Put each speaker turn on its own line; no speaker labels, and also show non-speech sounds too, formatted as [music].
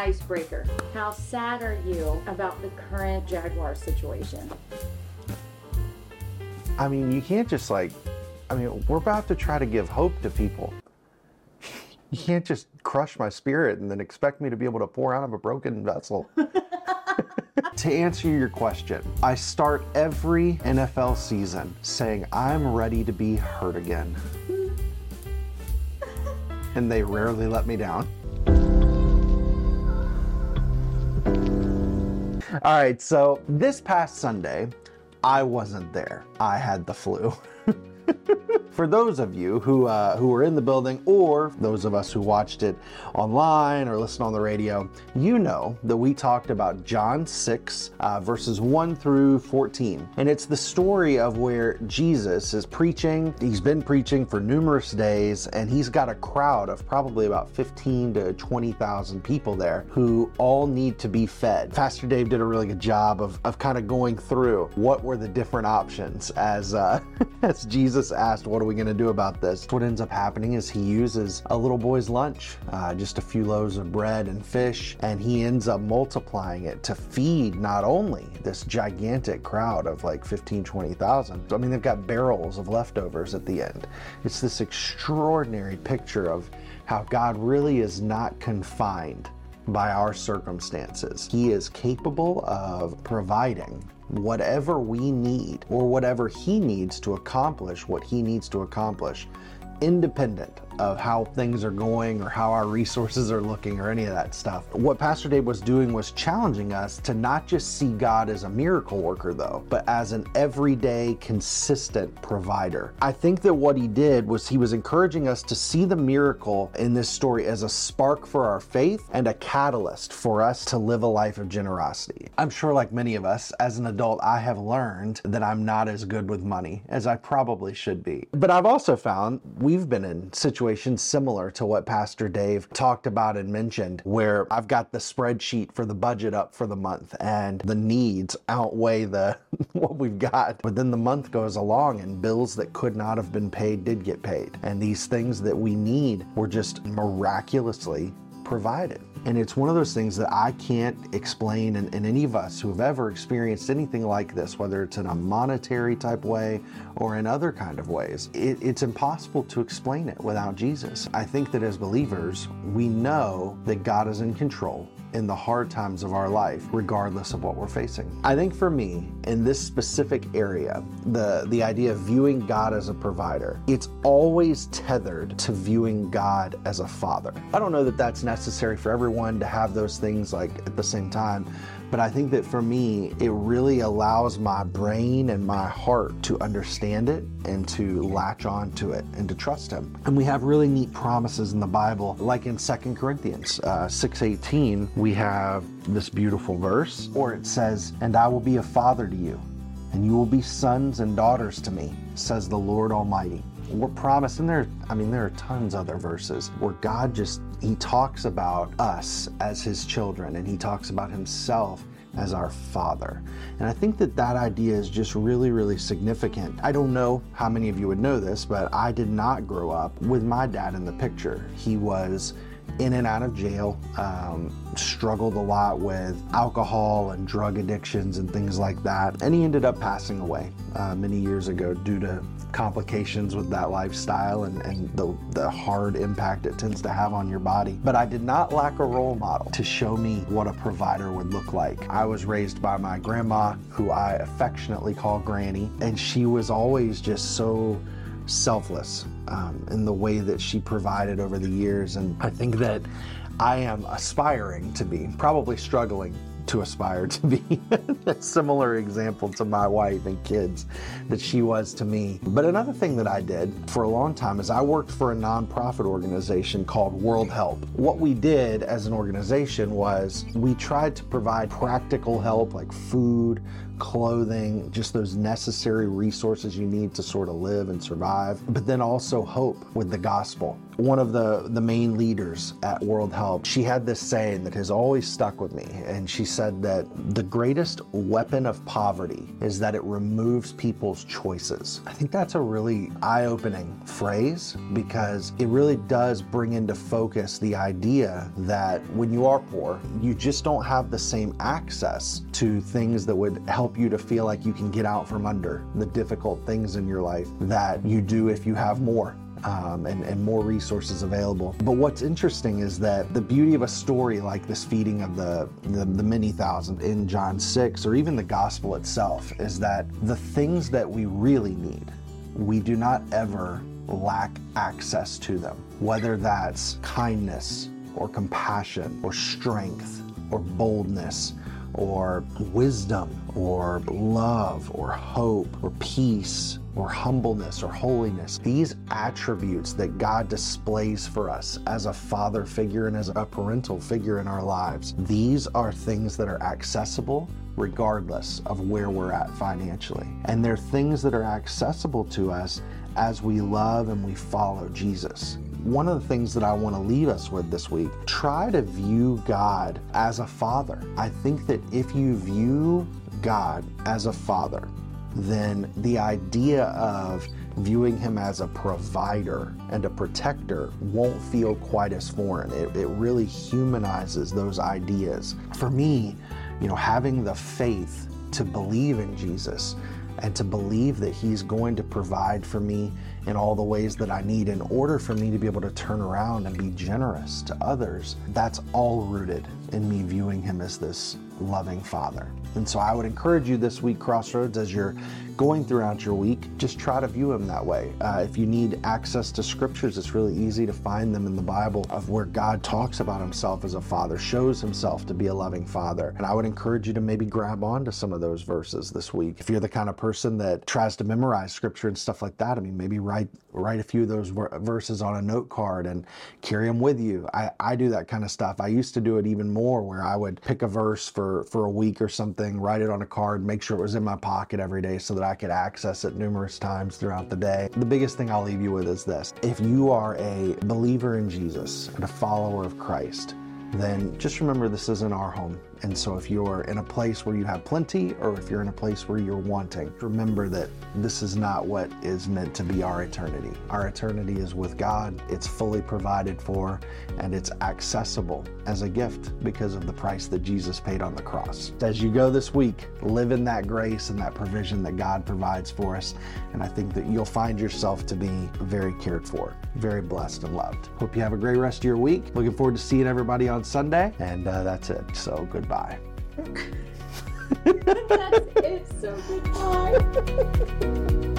icebreaker. How sad are you about the current Jaguar situation?
I mean, you can't just like, I mean, we're about to try to give hope to people. You can't just crush my spirit and then expect me to be able to pour out of a broken vessel. [laughs] to answer your question, I start every NFL season saying, I'm ready to be hurt again. [laughs] and they rarely let me down. All right, so this past Sunday, I wasn't there. I had the flu. [laughs] For those of you who uh, who were in the building, or those of us who watched it online or listened on the radio, you know that we talked about John 6 uh, verses 1 through 14, and it's the story of where Jesus is preaching. He's been preaching for numerous days, and he's got a crowd of probably about 15 to 20,000 people there who all need to be fed. Pastor Dave did a really good job of, of kind of going through what were the different options as uh, [laughs] as Jesus asked, "What are we going to do about this?" What ends up happening is he uses a little boy's lunch, uh, just a few loaves of bread and fish, and he ends up multiplying it to feed not only this gigantic crowd of like 15, 20,000. I mean, they've got barrels of leftovers at the end. It's this extraordinary picture of how God really is not confined by our circumstances. He is capable of providing whatever we need or whatever He needs to accomplish what He needs to accomplish, independent of how things are going or how our resources are looking or any of that stuff. What Pastor Dave was doing was challenging us to not just see God as a miracle worker, though, but as an everyday, consistent provider. I think that what he did was he was encouraging us to see the miracle in this story as a spark for our faith and a catalyst for us to live a life of generosity. I'm sure, like many of us, as an adult, I have learned that I'm not as good with money as I probably should be. But I've also found we've been in situations similar to what Pastor Dave talked about and mentioned, where I've got the spreadsheet for the budget up for the month and the needs outweigh the [laughs] what we've got. But then the month goes along and bills that could not have been paid did get paid. And these things that we need were just miraculously provided. And it's one of those things that I can't explain, and, and, any of us who have ever experienced anything like this, whether it's in a monetary type way or in other kind of ways, it, it's impossible to explain it without Jesus. I think that as believers, we know that God is in control in the hard times of our life, regardless of what we're facing. I think for me, in this specific area, the, the idea of viewing God as a provider, it's always tethered to viewing God as a father. I don't know that that's necessary for everyone to have those things like at the same time, but I think that for me, it really allows my brain and my heart to understand it and to latch on to it and to trust Him. And we have really neat promises in the Bible, like in Second Corinthians uh, 6.18, we have this beautiful verse, or it says, And I will be a father to you, and you will be sons and daughters to me, says the Lord Almighty we're promised, and there, I mean, there are tons other verses where God just, He talks about us as His children, and He talks about Himself as our Father. And I think that that idea is just really, really significant. I don't know how many of you would know this, but I did not grow up with my dad in the picture. He was in and out of jail, um, struggled a lot with alcohol and drug addictions and things like that. And he ended up passing away uh, many years ago due to complications with that lifestyle and, and the, the hard impact it tends to have on your body. But I did not lack a role model to show me what a provider would look like. I was raised by my grandma, who I affectionately call Granny, and she was always just so selfless um, in the way that she provided over the years. And I think that I am aspiring to be, probably struggling to aspire to be [laughs] a similar example to my wife and kids that she was to me. But another thing that I did for a long time is I worked for a nonprofit organization called World Help. What we did as an organization was we tried to provide practical help like food, clothing, just those necessary resources you need to sort of live and survive, but then also hope with the gospel. One of the, the main leaders at World Help, she had this saying that has always stuck with me. And she said that the greatest weapon of poverty is that it removes people's choices. I think that's a really eye opening phrase because it really does bring into focus the idea that when you are poor, you just don't have the same access to things that would help you to feel like you can get out from under the difficult things in your life that you do if you have more. Um, and, and more resources available. But what's interesting is that the beauty of a story like this feeding of the, the, the many thousand in John 6, or even the gospel itself, is that the things that we really need, we do not ever lack access to them, whether that's kindness or compassion or strength or boldness or wisdom or love or hope or peace or humbleness or holiness. These attributes that God displays for us as a father figure and as a parental figure in our lives, these are things that are accessible regardless of where we're at financially. And they're things that are accessible to us as we love and we follow Jesus one of the things that I want to leave us with this week try to view God as a father. I think that if you view God as a father, then the idea of viewing him as a provider and a protector won't feel quite as foreign. It, it really humanizes those ideas. For me, you know, having the faith to believe in Jesus and to believe that He's going to provide for me in all the ways that I need in order for me to be able to turn around and be generous to others. That's all rooted in me viewing Him as this loving Father. And so I would encourage you this week, Crossroads, as you're going throughout your week, just try to view him that way. Uh, if you need access to scriptures, it's really easy to find them in the Bible of where God talks about himself as a father, shows himself to be a loving father. And I would encourage you to maybe grab onto some of those verses this week. If you're the kind of person that tries to memorize scripture and stuff like that, I mean, maybe write write a few of those verses on a note card and carry them with you. I, I do that kind of stuff. I used to do it even more where I would pick a verse for, for a week or something, write it on a card, make sure it was in my pocket every day so that I could access it numerous times throughout the day. The biggest thing I'll leave you with is this. If you are a believer in Jesus and a follower of Christ, then just remember this isn't our home. And so if you're in a place where you have plenty or if you're in a place where you're wanting, remember that this is not what is meant to be our eternity. Our eternity is with God, it's fully provided for, and it's accessible as a gift because of the price that Jesus paid on the cross. As you go this week, live in that grace and that provision that God provides for us. And I think that you'll find yourself to be very cared for, very blessed and loved. Hope you have a great rest of your week. Looking forward to seeing everybody on Sunday. And uh, that's it. So goodbye. [laughs]
That's it. So goodbye. [laughs]